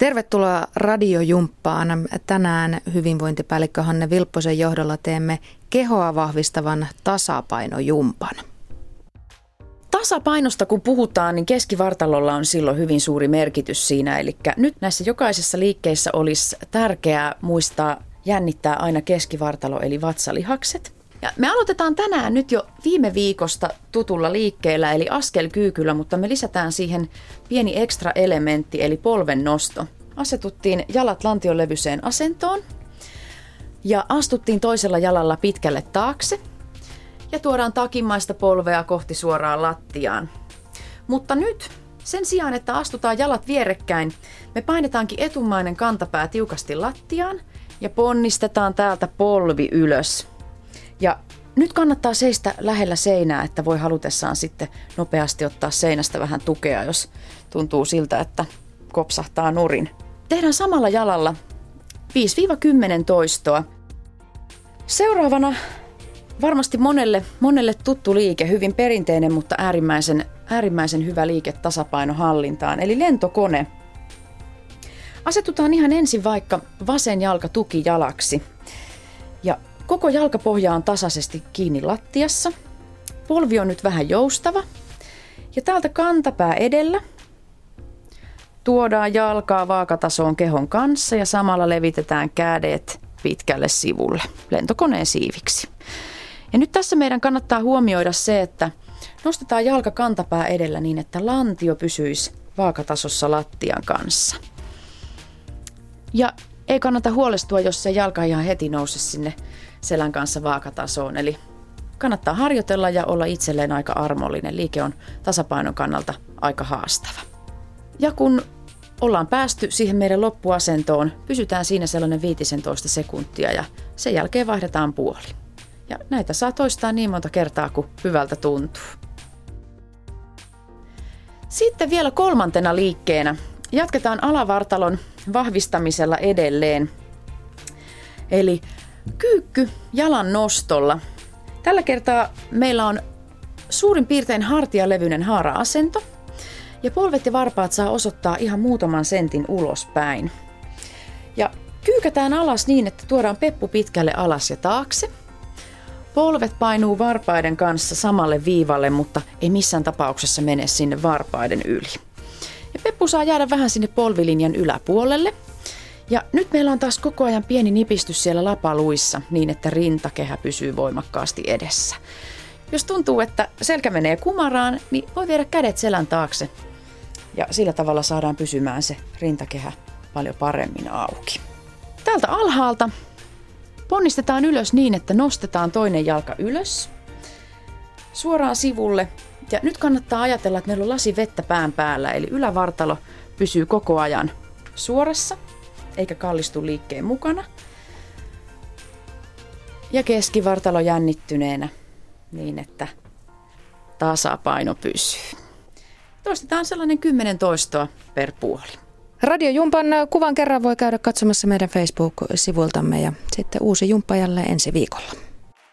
Tervetuloa radiojumppaan. Tänään hyvinvointipäällikkö Hanne Vilpposen johdolla teemme kehoa vahvistavan tasapainojumpan. Tasapainosta kun puhutaan, niin keskivartalolla on silloin hyvin suuri merkitys siinä. Eli nyt näissä jokaisessa liikkeessä olisi tärkeää muistaa jännittää aina keskivartalo eli vatsalihakset – ja me aloitetaan tänään nyt jo viime viikosta tutulla liikkeellä, eli askelkyykyllä, mutta me lisätään siihen pieni ekstra elementti, eli polven nosto. Asetuttiin jalat lantionlevyiseen asentoon ja astuttiin toisella jalalla pitkälle taakse ja tuodaan takimaista polvea kohti suoraan lattiaan. Mutta nyt sen sijaan, että astutaan jalat vierekkäin, me painetaankin etumainen kantapää tiukasti lattiaan ja ponnistetaan täältä polvi ylös. Ja nyt kannattaa seistä lähellä seinää, että voi halutessaan sitten nopeasti ottaa seinästä vähän tukea, jos tuntuu siltä, että kopsahtaa nurin. Tehdään samalla jalalla 5-10 toistoa. Seuraavana varmasti monelle, monelle tuttu liike, hyvin perinteinen, mutta äärimmäisen, äärimmäisen hyvä liike tasapainohallintaan, eli lentokone. Asetutaan ihan ensin vaikka vasen jalka tukijalaksi ja Koko jalkapohja on tasaisesti kiinni lattiassa. Polvi on nyt vähän joustava. Ja täältä kantapää edellä tuodaan jalkaa vaakatasoon kehon kanssa ja samalla levitetään kädet pitkälle sivulle lentokoneen siiviksi. Ja nyt tässä meidän kannattaa huomioida se, että nostetaan jalka kantapää edellä niin, että lantio pysyisi vaakatasossa lattian kanssa. Ja ei kannata huolestua, jos se jalka ihan heti nouse sinne selän kanssa vaakatasoon. Eli kannattaa harjoitella ja olla itselleen aika armollinen. Liike on tasapainon kannalta aika haastava. Ja kun ollaan päästy siihen meidän loppuasentoon, pysytään siinä sellainen 15 sekuntia ja sen jälkeen vaihdetaan puoli. Ja näitä saa toistaa niin monta kertaa kuin hyvältä tuntuu. Sitten vielä kolmantena liikkeenä jatketaan alavartalon vahvistamisella edelleen. Eli kyykky jalan nostolla. Tällä kertaa meillä on suurin piirtein hartialevyinen haara-asento ja polvet ja varpaat saa osoittaa ihan muutaman sentin ulospäin. Ja kyykätään alas niin, että tuodaan peppu pitkälle alas ja taakse. Polvet painuu varpaiden kanssa samalle viivalle, mutta ei missään tapauksessa mene sinne varpaiden yli. Ja peppu saa jäädä vähän sinne polvilinjan yläpuolelle – ja nyt meillä on taas koko ajan pieni nipistys siellä lapaluissa niin, että rintakehä pysyy voimakkaasti edessä. Jos tuntuu, että selkä menee kumaraan, niin voi viedä kädet selän taakse. Ja sillä tavalla saadaan pysymään se rintakehä paljon paremmin auki. Täältä alhaalta ponnistetaan ylös niin, että nostetaan toinen jalka ylös suoraan sivulle. Ja nyt kannattaa ajatella, että meillä on lasi vettä pään päällä, eli ylävartalo pysyy koko ajan suorassa eikä kallistu liikkeen mukana. Ja keskivartalo jännittyneenä niin, että tasapaino pysyy. Toistetaan sellainen 10 toistoa per puoli. Radio Jumpan kuvan kerran voi käydä katsomassa meidän Facebook-sivultamme ja sitten uusi jumppa jälleen ensi viikolla.